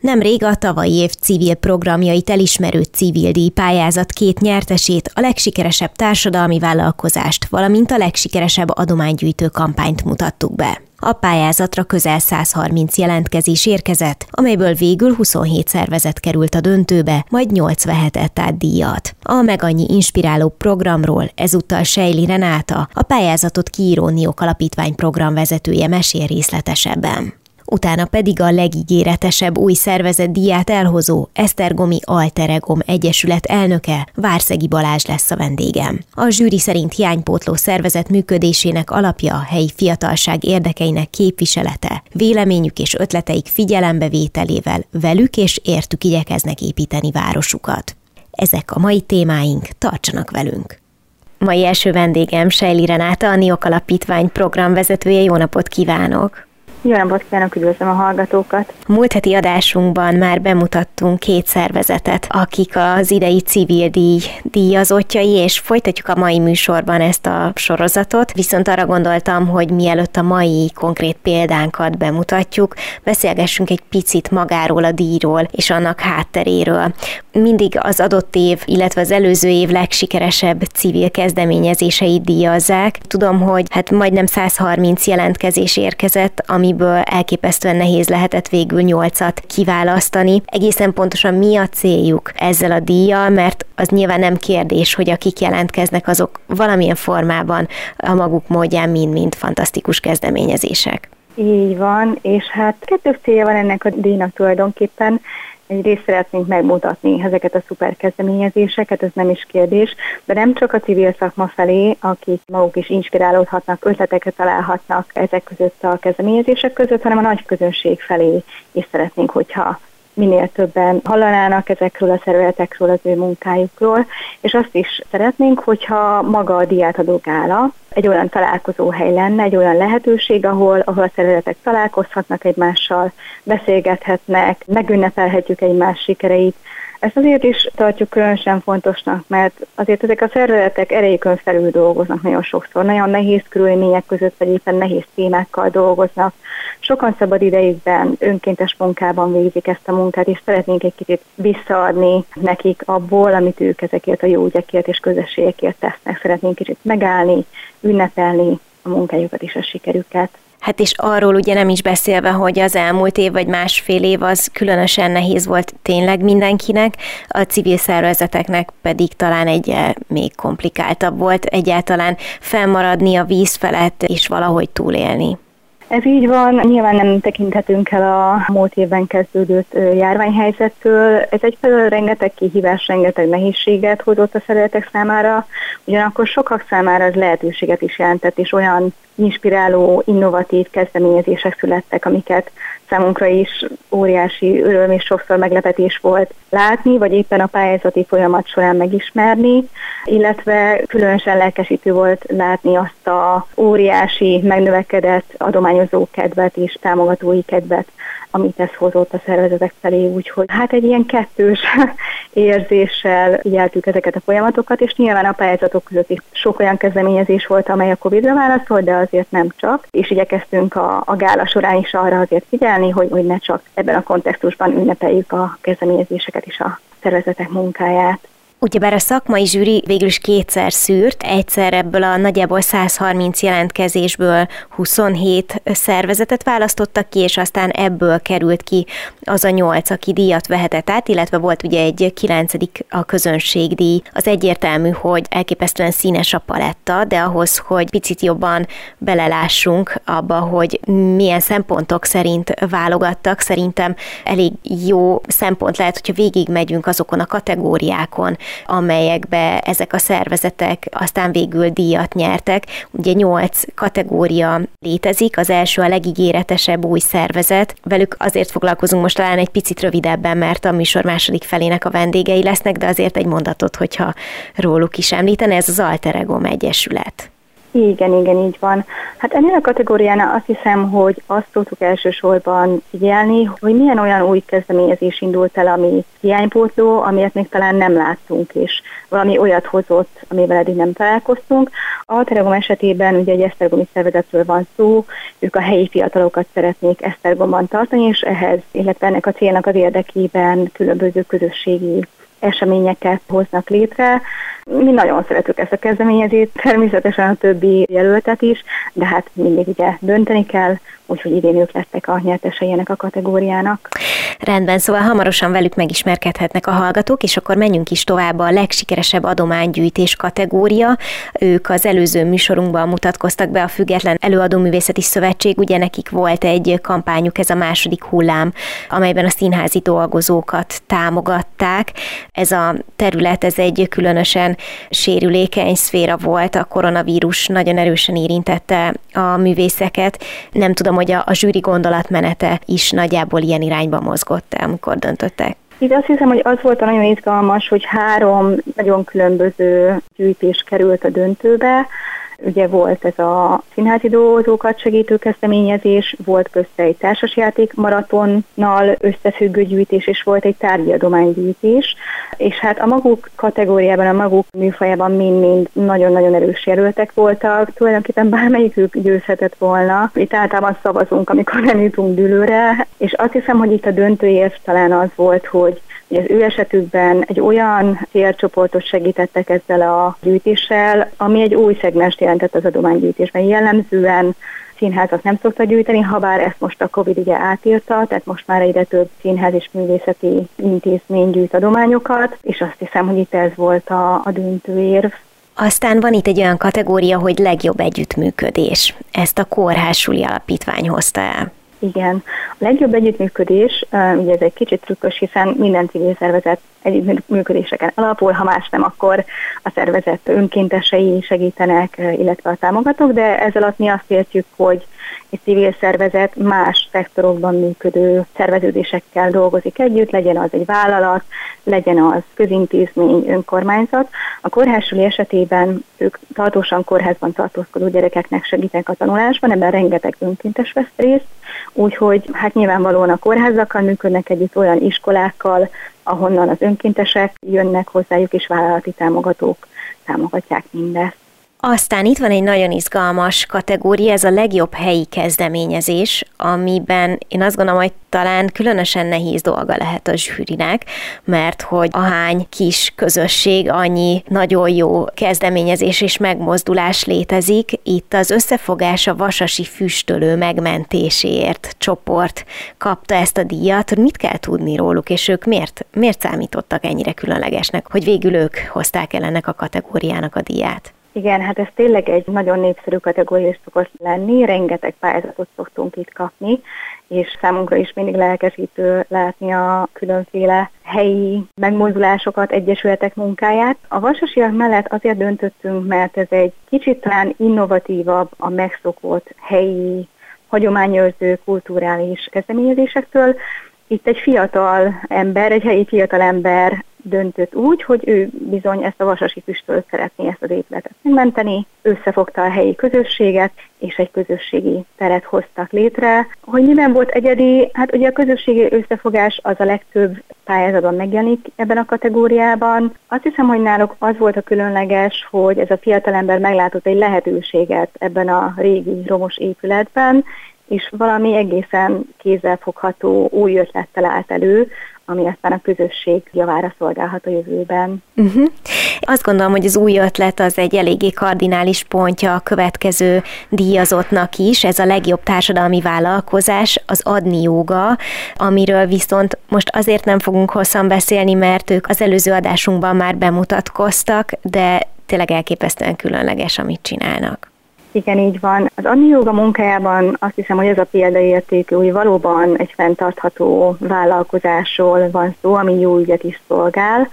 Nemrég a tavalyi év civil programjait elismerő civil díjpályázat két nyertesét, a legsikeresebb társadalmi vállalkozást, valamint a legsikeresebb adománygyűjtő kampányt mutattuk be. A pályázatra közel 130 jelentkezés érkezett, amelyből végül 27 szervezet került a döntőbe, majd 8 vehetett át díjat. A meg annyi inspiráló programról ezúttal Sejli Renáta, a pályázatot kiíró Niok Alapítvány programvezetője mesél részletesebben utána pedig a legígéretesebb új szervezet díját elhozó Esztergomi Alteregom Egyesület elnöke Várszegi Balázs lesz a vendégem. A zsűri szerint hiánypótló szervezet működésének alapja a helyi fiatalság érdekeinek képviselete, véleményük és ötleteik figyelembevételével velük és értük igyekeznek építeni városukat. Ezek a mai témáink, tartsanak velünk! Mai első vendégem Sejli Renáta, a Niok Alapítvány programvezetője. Jó napot kívánok! Jó napot kívánok, üdvözlöm a hallgatókat! Múlt heti adásunkban már bemutattunk két szervezetet, akik az idei civil díj díjazottjai, és folytatjuk a mai műsorban ezt a sorozatot. Viszont arra gondoltam, hogy mielőtt a mai konkrét példánkat bemutatjuk, beszélgessünk egy picit magáról a díjról és annak hátteréről. Mindig az adott év, illetve az előző év legsikeresebb civil kezdeményezéseit díjazzák. Tudom, hogy hát majdnem 130 jelentkezés érkezett, ami amiből elképesztően nehéz lehetett végül nyolcat kiválasztani. Egészen pontosan mi a céljuk ezzel a díjjal, mert az nyilván nem kérdés, hogy akik jelentkeznek, azok valamilyen formában a maguk módján mind-mind fantasztikus kezdeményezések. Így van, és hát kettő célja van ennek a díjnak tulajdonképpen egyrészt szeretnénk megmutatni ezeket a szuper kezdeményezéseket, ez nem is kérdés, de nem csak a civil szakma felé, akik maguk is inspirálódhatnak, ötleteket találhatnak ezek között a kezdeményezések között, hanem a nagy közönség felé is szeretnénk, hogyha minél többen hallanának ezekről a szervezetekről, az ő munkájukról, és azt is szeretnénk, hogyha maga a diátadó gála egy olyan találkozóhely lenne, egy olyan lehetőség, ahol, ahol a szervezetek találkozhatnak egymással, beszélgethetnek, megünnepelhetjük egymás sikereit, ezt azért is tartjuk különösen fontosnak, mert azért ezek a szervezetek erejükön felül dolgoznak nagyon sokszor, nagyon nehéz körülmények között, vagy éppen nehéz témákkal dolgoznak. Sokan szabad idejükben, önkéntes munkában végzik ezt a munkát, és szeretnénk egy kicsit visszaadni nekik abból, amit ők ezekért a jó ügyekért és közösségekért tesznek. Szeretnénk kicsit megállni, ünnepelni a munkájukat és a sikerüket. Hát és arról ugye nem is beszélve, hogy az elmúlt év vagy másfél év az különösen nehéz volt tényleg mindenkinek, a civil szervezeteknek pedig talán egy még komplikáltabb volt egyáltalán felmaradni a víz felett és valahogy túlélni. Ez így van, nyilván nem tekinthetünk el a múlt évben kezdődött járványhelyzettől. Ez egyfelől rengeteg kihívás, rengeteg nehézséget hozott a szeretek számára, ugyanakkor sokak számára ez lehetőséget is jelentett, és olyan inspiráló, innovatív kezdeményezések születtek, amiket számunkra is óriási öröm és sokszor meglepetés volt látni, vagy éppen a pályázati folyamat során megismerni, illetve különösen lelkesítő volt látni azt a óriási megnövekedett adományozó kedvet és támogatói kedvet, amit ez hozott a szervezetek felé, úgyhogy hát egy ilyen kettős érzéssel figyeltük ezeket a folyamatokat, és nyilván a pályázatok között is sok olyan kezdeményezés volt, amely a Covid-ra válaszolt, de azért nem csak, és igyekeztünk a, a gála során is arra azért figyelni, hogy, hogy ne csak ebben a kontextusban ünnepeljük a kezdeményezéseket és a szervezetek munkáját. Ugyebár a szakmai zsűri végül is kétszer szűrt, egyszer ebből a nagyjából 130 jelentkezésből 27 szervezetet választottak ki, és aztán ebből került ki az a nyolc, aki díjat vehetett át, illetve volt ugye egy kilencedik a közönségdíj. Az egyértelmű, hogy elképesztően színes a paletta, de ahhoz, hogy picit jobban belelássunk abba, hogy milyen szempontok szerint válogattak, szerintem elég jó szempont lehet, hogyha végigmegyünk azokon a kategóriákon, amelyekbe ezek a szervezetek aztán végül díjat nyertek. Ugye nyolc kategória létezik, az első a legígéretesebb új szervezet. Velük azért foglalkozunk most talán egy picit rövidebben, mert a műsor második felének a vendégei lesznek, de azért egy mondatot, hogyha róluk is említene, ez az Alter Ego Egyesület. Igen, igen, így van. Hát ennél a kategóriánál azt hiszem, hogy azt tudtuk elsősorban figyelni, hogy milyen olyan új kezdeményezés indult el, ami hiánypótló, amilyet még talán nem láttunk, és valami olyat hozott, amivel eddig nem találkoztunk. A Telegom esetében ugye egy esztergomi szervezetről van szó, ők a helyi fiatalokat szeretnék Esztergomban tartani, és ehhez, illetve ennek a célnak az érdekében különböző közösségi eseményeket hoznak létre. Mi nagyon szeretük ezt a kezdeményezést, természetesen a többi jelöltet is, de hát mindig ugye dönteni kell, úgyhogy idén ők lettek a nyertesei ennek a kategóriának. Rendben, szóval hamarosan velük megismerkedhetnek a hallgatók, és akkor menjünk is tovább a legsikeresebb adománygyűjtés kategória. Ők az előző műsorunkban mutatkoztak be a Független Előadóművészeti Szövetség, ugye nekik volt egy kampányuk, ez a második hullám, amelyben a színházi dolgozókat támogatták. Ez a terület, ez egy különösen sérülékeny szféra volt, a koronavírus nagyon erősen érintette a művészeket. Nem tudom, hogy a, a zsűri gondolatmenete is nagyjából ilyen irányba mozgott amikor döntöttek. Itt azt hiszem, hogy az volt a nagyon izgalmas, hogy három nagyon különböző gyűjtés került a döntőbe. Ugye volt ez a színházi dolgozókat segítő kezdeményezés, volt közte egy társasjáték maratonnal összefüggő gyűjtés, és volt egy tárgyadománygyűjtés, és hát a maguk kategóriában, a maguk műfajában mind-mind nagyon-nagyon erős jelöltek voltak, tulajdonképpen bármelyikük győzhetett volna. Itt általában szavazunk, amikor nem jutunk dülőre, és azt hiszem, hogy itt a döntő év talán az volt, hogy hogy az ő esetükben egy olyan célcsoportot segítettek ezzel a gyűjtéssel, ami egy új szegmest jelentett az adománygyűjtésben. Jellemzően színházat nem szokta gyűjteni, ha bár ezt most a Covid ugye átírta, tehát most már egyre több színház és művészeti intézmény gyűjt adományokat, és azt hiszem, hogy itt ez volt a, a döntőérv. Aztán van itt egy olyan kategória, hogy legjobb együttműködés. Ezt a Kórhásuli Alapítvány hozta el. Igen. A legjobb együttműködés, ugye ez egy kicsit trükkös, hiszen minden civil szervezet együttműködéseken alapul, ha más nem, akkor a szervezet önkéntesei segítenek, illetve a támogatók, de ezzel alatt mi azt értjük, hogy egy civil szervezet más szektorokban működő szerveződésekkel dolgozik együtt, legyen az egy vállalat, legyen az közintézmény, önkormányzat. A kórházsuli esetében ők tartósan kórházban tartózkodó gyerekeknek segítenek a tanulásban, ebben rengeteg önkéntes vesz részt, úgyhogy hát nyilvánvalóan a kórházakkal működnek együtt olyan iskolákkal, ahonnan az önkéntesek jönnek hozzájuk, és vállalati támogatók támogatják mindezt. Aztán itt van egy nagyon izgalmas kategória, ez a legjobb helyi kezdeményezés, amiben én azt gondolom, hogy talán különösen nehéz dolga lehet a zsűrinek, mert hogy ahány kis közösség, annyi nagyon jó kezdeményezés és megmozdulás létezik. Itt az összefogás a vasasi füstölő megmentéséért csoport kapta ezt a díjat. Mit kell tudni róluk, és ők miért, miért számítottak ennyire különlegesnek, hogy végül ők hozták el ennek a kategóriának a díját? Igen, hát ez tényleg egy nagyon népszerű kategória szokott lenni, rengeteg pályázatot szoktunk itt kapni, és számunkra is mindig lelkesítő látni a különféle helyi megmozdulásokat, egyesületek munkáját. A vasasiak mellett azért döntöttünk, mert ez egy kicsit talán innovatívabb a megszokott helyi hagyományőrző kulturális kezdeményezésektől. Itt egy fiatal ember, egy helyi fiatal ember döntött úgy, hogy ő bizony ezt a vasasi füstöt szeretné ezt az épületet megmenteni, összefogta a helyi közösséget, és egy közösségi teret hoztak létre. Hogy miben volt egyedi, hát ugye a közösségi összefogás az a legtöbb pályázatban megjelenik ebben a kategóriában. Azt hiszem, hogy náluk az volt a különleges, hogy ez a fiatalember meglátott egy lehetőséget ebben a régi romos épületben, és valami egészen kézzelfogható új ötlettel állt elő, ami aztán a közösség javára szolgálhat a jövőben. Uh-huh. Azt gondolom, hogy az új ötlet az egy eléggé kardinális pontja a következő díjazottnak is, ez a legjobb társadalmi vállalkozás, az adni joga, amiről viszont most azért nem fogunk hosszan beszélni, mert ők az előző adásunkban már bemutatkoztak, de tényleg elképesztően különleges, amit csinálnak. Igen, így van. Az Anni Joga munkájában azt hiszem, hogy ez a példaértékű, hogy valóban egy fenntartható vállalkozásról van szó, ami jó ügyet is szolgál.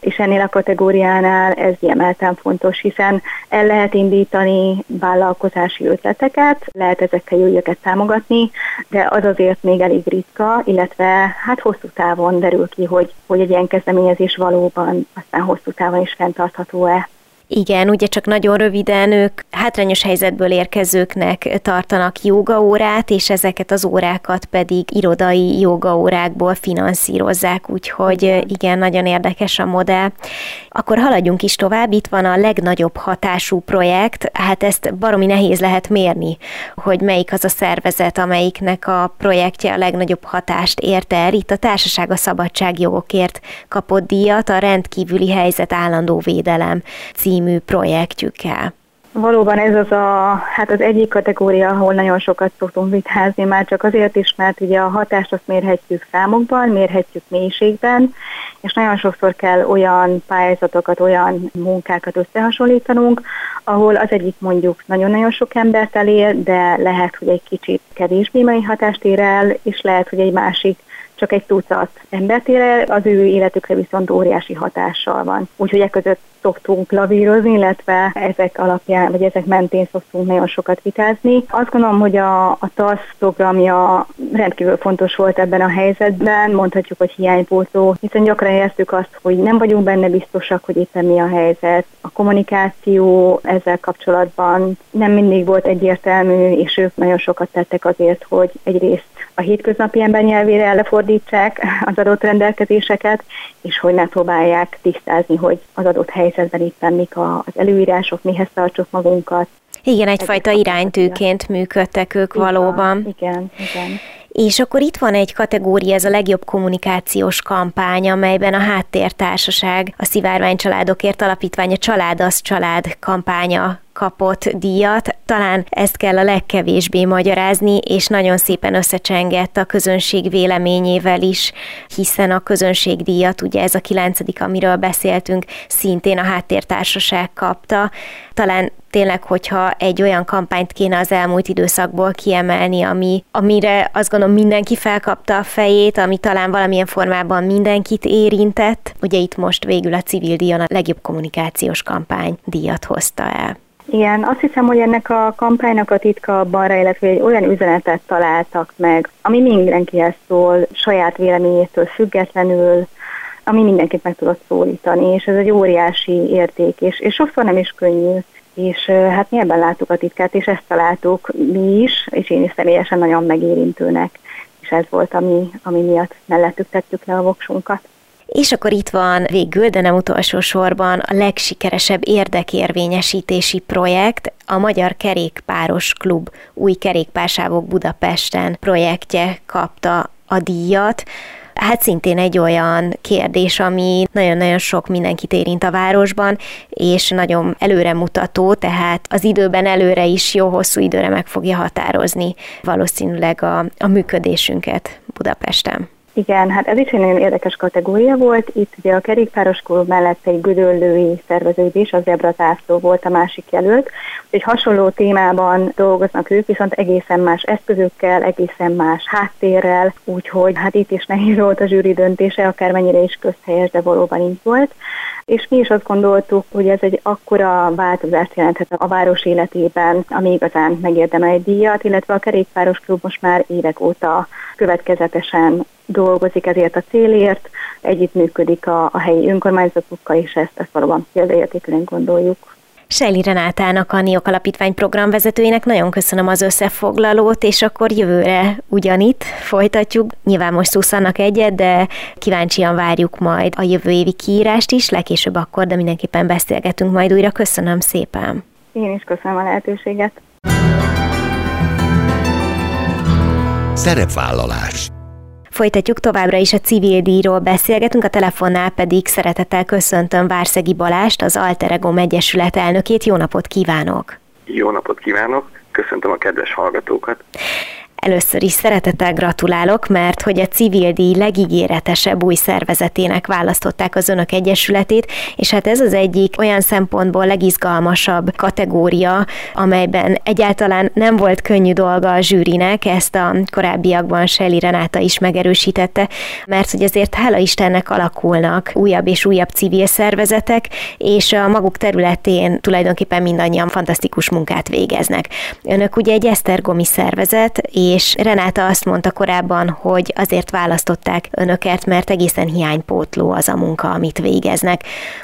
és ennél a kategóriánál ez kiemelten fontos, hiszen el lehet indítani vállalkozási ötleteket, lehet ezekkel jöjjöket támogatni, de az azért még elég ritka, illetve hát hosszú távon derül ki, hogy, hogy egy ilyen kezdeményezés valóban aztán hosszú távon is fenntartható-e. Igen, ugye csak nagyon röviden ők hátrányos helyzetből érkezőknek tartanak jogaórát, és ezeket az órákat pedig irodai jogaórákból finanszírozzák, úgyhogy igen, nagyon érdekes a modell. Akkor haladjunk is tovább, itt van a legnagyobb hatású projekt, hát ezt baromi nehéz lehet mérni, hogy melyik az a szervezet, amelyiknek a projektje a legnagyobb hatást érte el. Itt a Társaság a Szabadságjogokért kapott díjat, a rendkívüli helyzet állandó védelem cím című projektjükkel. Valóban ez az a, hát az egyik kategória, ahol nagyon sokat szoktunk vitázni, már csak azért is, mert ugye a hatást azt mérhetjük számokban, mérhetjük mélységben, és nagyon sokszor kell olyan pályázatokat, olyan munkákat összehasonlítanunk, ahol az egyik mondjuk nagyon-nagyon sok embert elér, de lehet, hogy egy kicsit kevésbé mai hatást ér el, és lehet, hogy egy másik csak egy tucat embert ér el, az ő életükre viszont óriási hatással van. Úgyhogy e között szoktunk lavírozni, illetve ezek alapján, vagy ezek mentén szoktunk nagyon sokat vitázni. Azt gondolom, hogy a, a TASZ programja rendkívül fontos volt ebben a helyzetben, mondhatjuk, hogy hiánypótló, hiszen gyakran éreztük azt, hogy nem vagyunk benne biztosak, hogy éppen mi a helyzet. A kommunikáció ezzel kapcsolatban nem mindig volt egyértelmű, és ők nagyon sokat tettek azért, hogy egyrészt a hétköznapi ember nyelvére lefordítsák az adott rendelkezéseket, és hogy ne próbálják tisztázni, hogy az adott helyzetben éppen mik az előírások, mihez tartsuk magunkat. Igen, egyfajta iránytűként működtek ők igen, valóban. Igen, igen. És akkor itt van egy kategória, ez a legjobb kommunikációs kampány, amelyben a Háttértársaság, a Szivárvány Családokért Alapítvány, a Család az Család kampánya kapott díjat. Talán ezt kell a legkevésbé magyarázni, és nagyon szépen összecsengett a közönség véleményével is, hiszen a közönségdíjat, ugye ez a kilencedik, amiről beszéltünk, szintén a háttértársaság kapta. Talán tényleg, hogyha egy olyan kampányt kéne az elmúlt időszakból kiemelni, ami, amire azt gondolom mindenki felkapta a fejét, ami talán valamilyen formában mindenkit érintett. Ugye itt most végül a civil díjon a legjobb kommunikációs kampány díjat hozta el. Igen, azt hiszem, hogy ennek a kampánynak a titka abban rejlett, hogy egy olyan üzenetet találtak meg, ami mindenkihez szól, saját véleményétől függetlenül, ami mindenkit meg tudott szólítani, és ez egy óriási érték, és, és sokszor nem is könnyű. És hát mi ebben láttuk a titkát, és ezt találtuk mi is, és én is személyesen nagyon megérintőnek, és ez volt, ami, ami miatt mellettük tettük le a voksunkat. És akkor itt van végül, de nem utolsó sorban a legsikeresebb érdekérvényesítési projekt, a Magyar Kerékpáros Klub új kerékpársávok Budapesten projektje kapta a díjat. Hát szintén egy olyan kérdés, ami nagyon-nagyon sok mindenkit érint a városban, és nagyon előremutató, tehát az időben előre is jó hosszú időre meg fogja határozni valószínűleg a, a működésünket Budapesten. Igen, hát ez is egy nagyon érdekes kategória volt. Itt ugye a kerékpáros klub mellett egy gödöllői szerveződés, az Zebra Zászló volt a másik jelölt. Egy hasonló témában dolgoznak ők, viszont egészen más eszközökkel, egészen más háttérrel, úgyhogy hát itt is nehéz volt a zsűri döntése, akármennyire is közhelyes, de valóban így volt. És mi is azt gondoltuk, hogy ez egy akkora változást jelenthet a város életében, ami igazán megérdemel egy díjat, illetve a kerékpáros klub most már évek óta következetesen dolgozik ezért a célért, együttműködik a, a helyi önkormányzatokkal, és ezt, ezt valóban példaértékűen gondoljuk. Sejli Renátának, a NIOK Alapítvány programvezetőjének nagyon köszönöm az összefoglalót, és akkor jövőre ugyanitt folytatjuk. Nyilván most szuszanak egyet, de kíváncsian várjuk majd a jövő évi kiírást is, legkésőbb akkor, de mindenképpen beszélgetünk majd újra. Köszönöm szépen! Én is köszönöm a lehetőséget. Szerepvállalás Folytatjuk továbbra is a civil díjról beszélgetünk, a telefonnál pedig szeretettel köszöntöm Várszegi Balást, az Alterego Megyesület elnökét. Jó napot kívánok! Jó napot kívánok! Köszöntöm a kedves hallgatókat! Először is szeretettel gratulálok, mert hogy a civil díj legígéretesebb új szervezetének választották az Önök Egyesületét, és hát ez az egyik olyan szempontból legizgalmasabb kategória, amelyben egyáltalán nem volt könnyű dolga a zsűrinek, ezt a korábbiakban Seli Renáta is megerősítette, mert hogy azért hála Istennek alakulnak újabb és újabb civil szervezetek, és a maguk területén tulajdonképpen mindannyian fantasztikus munkát végeznek. Önök ugye egy esztergomi szervezet, és Renáta azt mondta korábban, hogy azért választották önöket, mert egészen hiánypótló az a munka, amit végeznek.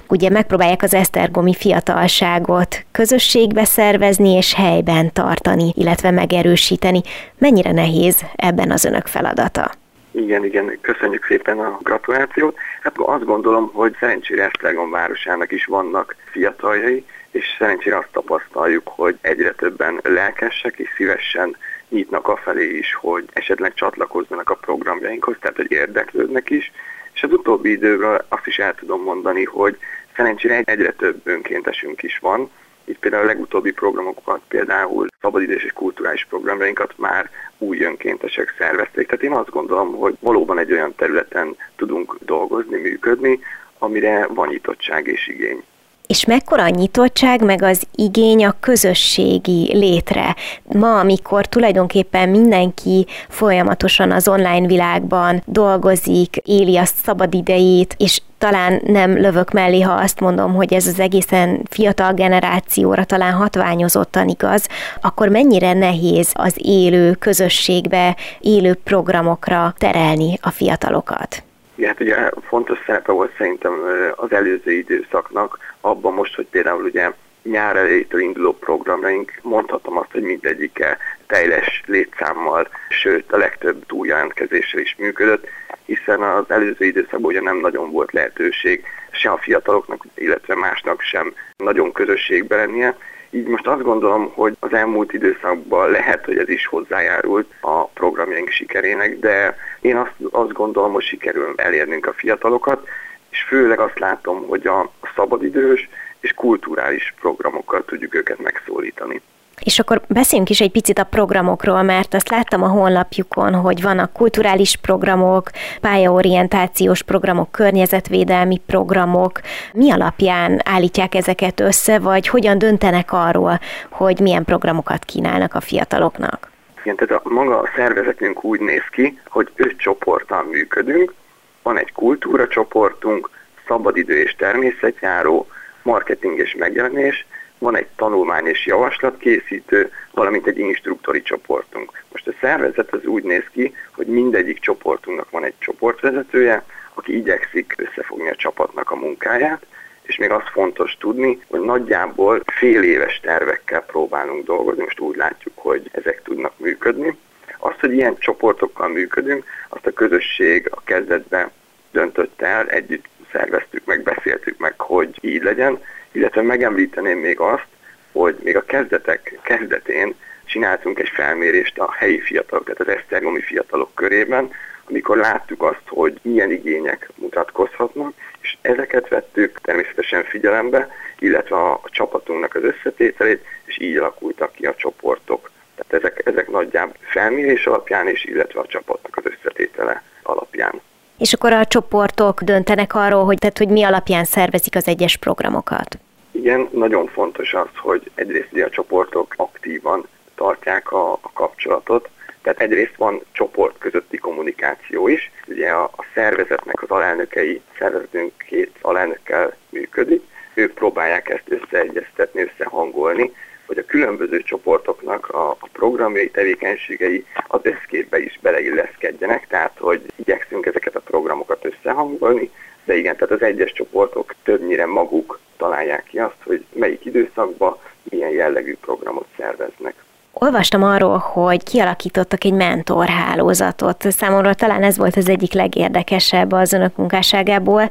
Ugye megpróbálják az esztergomi fiatalságot közösségbe szervezni és helyben tartani, illetve megerősíteni. Mennyire nehéz ebben az önök feladata? Igen, igen, köszönjük szépen a gratulációt. Hát azt gondolom, hogy szerencsére Esztergom városának is vannak fiataljai, és szerencsére azt tapasztaljuk, hogy egyre többen lelkesek és szívesen nyitnak afelé is, hogy esetleg csatlakozzanak a programjainkhoz, tehát hogy érdeklődnek is. És az utóbbi időről azt is el tudom mondani, hogy szerencsére egyre több önkéntesünk is van. Itt például a legutóbbi programokat, például szabadidős és kulturális programjainkat már új önkéntesek szervezték. Tehát én azt gondolom, hogy valóban egy olyan területen tudunk dolgozni, működni, amire van nyitottság és igény és mekkora a nyitottság, meg az igény a közösségi létre. Ma, amikor tulajdonképpen mindenki folyamatosan az online világban dolgozik, éli a szabadidejét, és talán nem lövök mellé, ha azt mondom, hogy ez az egészen fiatal generációra talán hatványozottan igaz, akkor mennyire nehéz az élő közösségbe, élő programokra terelni a fiatalokat? Igen, hát ugye fontos szerepe volt szerintem az előző időszaknak, abban most, hogy például ugye nyár elejétől induló programjaink, mondhatom azt, hogy mindegyike teljes létszámmal, sőt a legtöbb túljelentkezéssel is működött, hiszen az előző időszakban ugye nem nagyon volt lehetőség se a fiataloknak, illetve másnak sem nagyon közösségbe lennie, így most azt gondolom, hogy az elmúlt időszakban lehet, hogy ez is hozzájárult a programjaink sikerének, de én azt, azt gondolom, hogy sikerül elérnünk a fiatalokat, és főleg azt látom, hogy a szabadidős és kulturális programokkal tudjuk őket megszólítani. És akkor beszéljünk is egy picit a programokról, mert azt láttam a honlapjukon, hogy vannak kulturális programok, pályaorientációs programok, környezetvédelmi programok. Mi alapján állítják ezeket össze, vagy hogyan döntenek arról, hogy milyen programokat kínálnak a fiataloknak? Igen, tehát a, maga a szervezetünk úgy néz ki, hogy öt csoporttal működünk. Van egy kultúra csoportunk, szabadidő és természetjáró, marketing és megjelenés, van egy tanulmány és javaslatkészítő, valamint egy instruktori csoportunk. Most a szervezet az úgy néz ki, hogy mindegyik csoportunknak van egy csoportvezetője, aki igyekszik összefogni a csapatnak a munkáját, és még az fontos tudni, hogy nagyjából fél éves tervekkel próbálunk dolgozni, most úgy látjuk, hogy ezek tudnak működni. Azt, hogy ilyen csoportokkal működünk, azt a közösség a kezdetben döntött el, együtt szerveztük meg, beszéltük meg, hogy így legyen, illetve megemlíteném még azt, hogy még a kezdetek kezdetén csináltunk egy felmérést a helyi fiatalok, tehát az esztergomi fiatalok körében, amikor láttuk azt, hogy milyen igények mutatkozhatnak, és ezeket vettük természetesen figyelembe, illetve a, a csapatunknak az összetételét, és így alakultak ki a csoportok. Tehát ezek, ezek nagyjából felmérés alapján is, illetve a csapatnak az összetétele alapján. És akkor a csoportok döntenek arról, hogy, tehát, hogy mi alapján szervezik az egyes programokat? Igen, nagyon fontos az, hogy egyrészt a csoportok aktívan tartják a, a kapcsolatot, tehát egyrészt van csoport közötti kommunikáció is, ugye a, a szervezetnek az alelnökei, szervezetünk két alelnökkel működik, ők próbálják ezt összeegyeztetni, összehangolni, hogy a különböző csoportoknak a, a programjai, tevékenységei az összképbe is beleilleszkedjenek, tehát hogy igyekszünk ezeket a programokat összehangolni, de igen, tehát az egyes csoportok többnyire maguk találják ki azt, hogy melyik időszakban milyen jellegű programot szerveznek. Olvastam arról, hogy kialakítottak egy mentorhálózatot. Számomra talán ez volt az egyik legérdekesebb az önök munkásságából.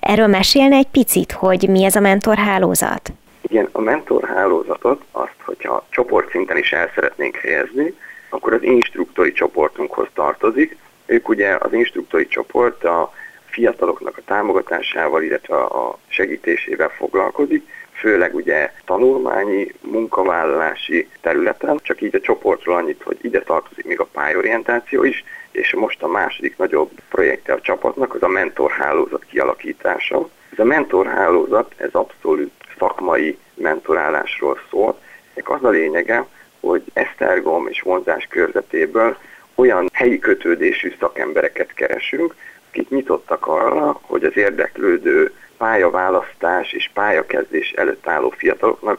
Erről mesélne egy picit, hogy mi ez a mentorhálózat? Igen, a mentorhálózatot azt, hogyha csoportszinten is el szeretnénk helyezni, akkor az instruktori csoportunkhoz tartozik. Ők ugye az instruktori csoport a fiataloknak a támogatásával, illetve a segítésével foglalkozik, főleg ugye tanulmányi, munkavállalási területen, csak így a csoportról annyit, hogy ide tartozik még a pályorientáció is, és most a második nagyobb projekte a csapatnak az a mentorhálózat kialakítása. Ez a mentorhálózat, ez abszolút szakmai mentorálásról szól. Ennek az a lényege, hogy Esztergom és vonzás körzetéből olyan helyi kötődésű szakembereket keresünk, akik nyitottak arra, hogy az érdeklődő pályaválasztás és pályakezdés előtt álló fiataloknak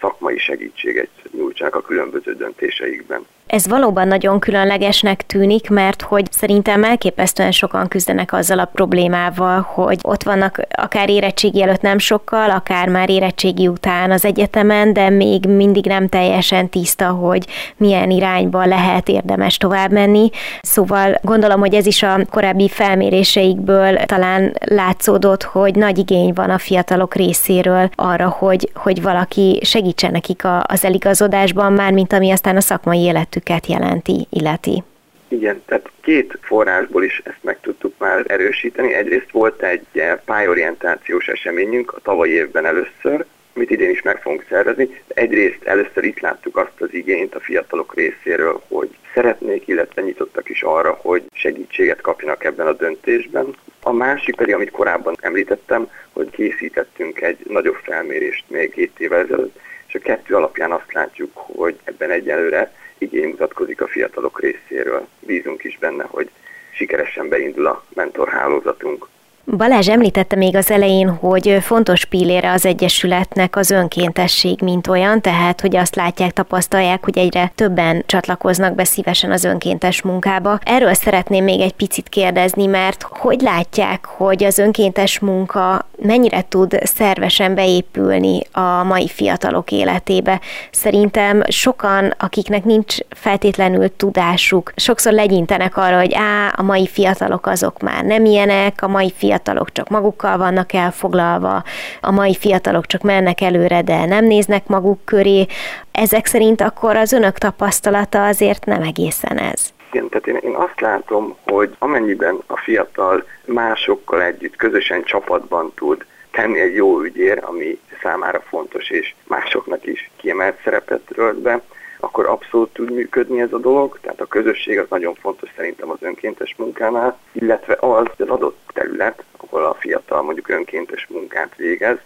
szakmai segítséget nyújtsanak a különböző döntéseikben. Ez valóban nagyon különlegesnek tűnik, mert hogy szerintem elképesztően sokan küzdenek azzal a problémával, hogy ott vannak akár érettségi előtt nem sokkal, akár már érettségi után az egyetemen, de még mindig nem teljesen tiszta, hogy milyen irányba lehet érdemes tovább menni. Szóval gondolom, hogy ez is a korábbi felméréseikből talán látszódott, hogy nagy igény van a fiatalok részéről arra, hogy, hogy valaki segítsen nekik az eligazodásban, már mint ami aztán a szakmai élet életüket jelenti, illeti. Igen, tehát két forrásból is ezt meg tudtuk már erősíteni. Egyrészt volt egy pályorientációs eseményünk a tavalyi évben először, amit idén is meg fogunk szervezni. Egyrészt először itt láttuk azt az igényt a fiatalok részéről, hogy szeretnék, illetve nyitottak is arra, hogy segítséget kapjanak ebben a döntésben. A másik pedig, amit korábban említettem, hogy készítettünk egy nagyobb felmérést még két évvel ezelőtt, és a kettő alapján azt látjuk, hogy ebben egyelőre igény mutatkozik a fiatalok részéről. Bízunk is benne, hogy sikeresen beindul a mentorhálózatunk. Balázs említette még az elején, hogy fontos pillére az Egyesületnek az önkéntesség, mint olyan, tehát hogy azt látják, tapasztalják, hogy egyre többen csatlakoznak be szívesen az önkéntes munkába. Erről szeretném még egy picit kérdezni, mert hogy látják, hogy az önkéntes munka mennyire tud szervesen beépülni a mai fiatalok életébe? Szerintem sokan, akiknek nincs feltétlenül tudásuk, sokszor legyintenek arra, hogy á, a mai fiatalok azok már nem ilyenek, a mai fiatalok fiatalok csak magukkal vannak elfoglalva, a mai fiatalok csak mennek előre, de nem néznek maguk köré. Ezek szerint akkor az önök tapasztalata azért nem egészen ez. Igen, tehát én, én azt látom, hogy amennyiben a fiatal másokkal együtt, közösen csapatban tud tenni egy jó ügyér, ami számára fontos, és másoknak is kiemelt szerepet tölt be, akkor abszolút tud működni ez a dolog, tehát a közösség az nagyon fontos szerintem az önkéntes munkánál, illetve az, az adott terület, ahol a fiatal mondjuk önkéntes munkát végez,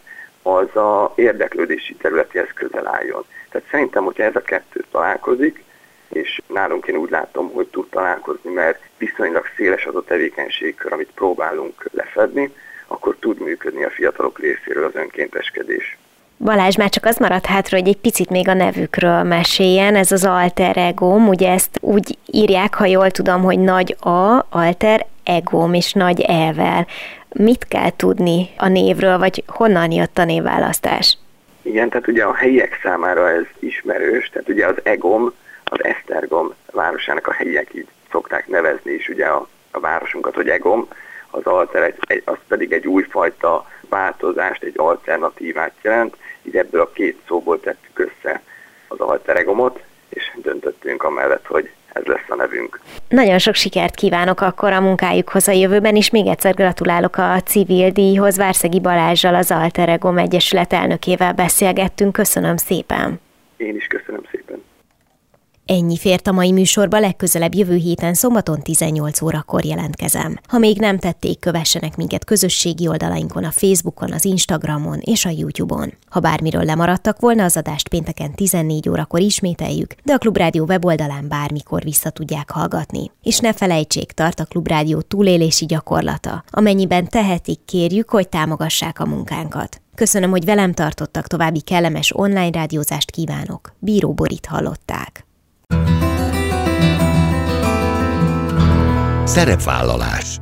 az a érdeklődési területéhez közel álljon. Tehát szerintem, hogyha ez a kettő találkozik, és nálunk én úgy látom, hogy tud találkozni, mert viszonylag széles az a tevékenységkör, amit próbálunk lefedni, akkor tud működni a fiatalok részéről az önkénteskedés. Balázs, már csak az maradt hátra, hogy egy picit még a nevükről meséljen, ez az alter egóm, ugye ezt úgy írják, ha jól tudom, hogy nagy A, alter egóm és nagy E-vel. Mit kell tudni a névről, vagy honnan jött a névválasztás? Igen, tehát ugye a helyiek számára ez ismerős, tehát ugye az egom, az Esztergom városának a helyiek így szokták nevezni is ugye a, a városunkat, hogy egom, az alter, egy, egy, az pedig egy újfajta változást, egy alternatívát jelent, így ebből a két szóból tettük össze az alteregomot, és döntöttünk amellett, hogy ez lesz a nevünk. Nagyon sok sikert kívánok akkor a munkájukhoz a jövőben, és még egyszer gratulálok a civil díjhoz. Várszegi Balázsjal, az Alteregom Egyesület elnökével beszélgettünk. Köszönöm szépen! Én is köszönöm szépen! Ennyi fért a mai műsorba, legközelebb jövő héten szombaton 18 órakor jelentkezem. Ha még nem tették, kövessenek minket közösségi oldalainkon, a Facebookon, az Instagramon és a YouTube-on. Ha bármiről lemaradtak volna, az adást pénteken 14 órakor ismételjük, de a Klubrádió weboldalán bármikor vissza tudják hallgatni. És ne felejtsék, tart a Klubrádió túlélési gyakorlata. Amennyiben tehetik, kérjük, hogy támogassák a munkánkat. Köszönöm, hogy velem tartottak, további kellemes online rádiózást kívánok. Bíró Borit hallották. Szerepvállalás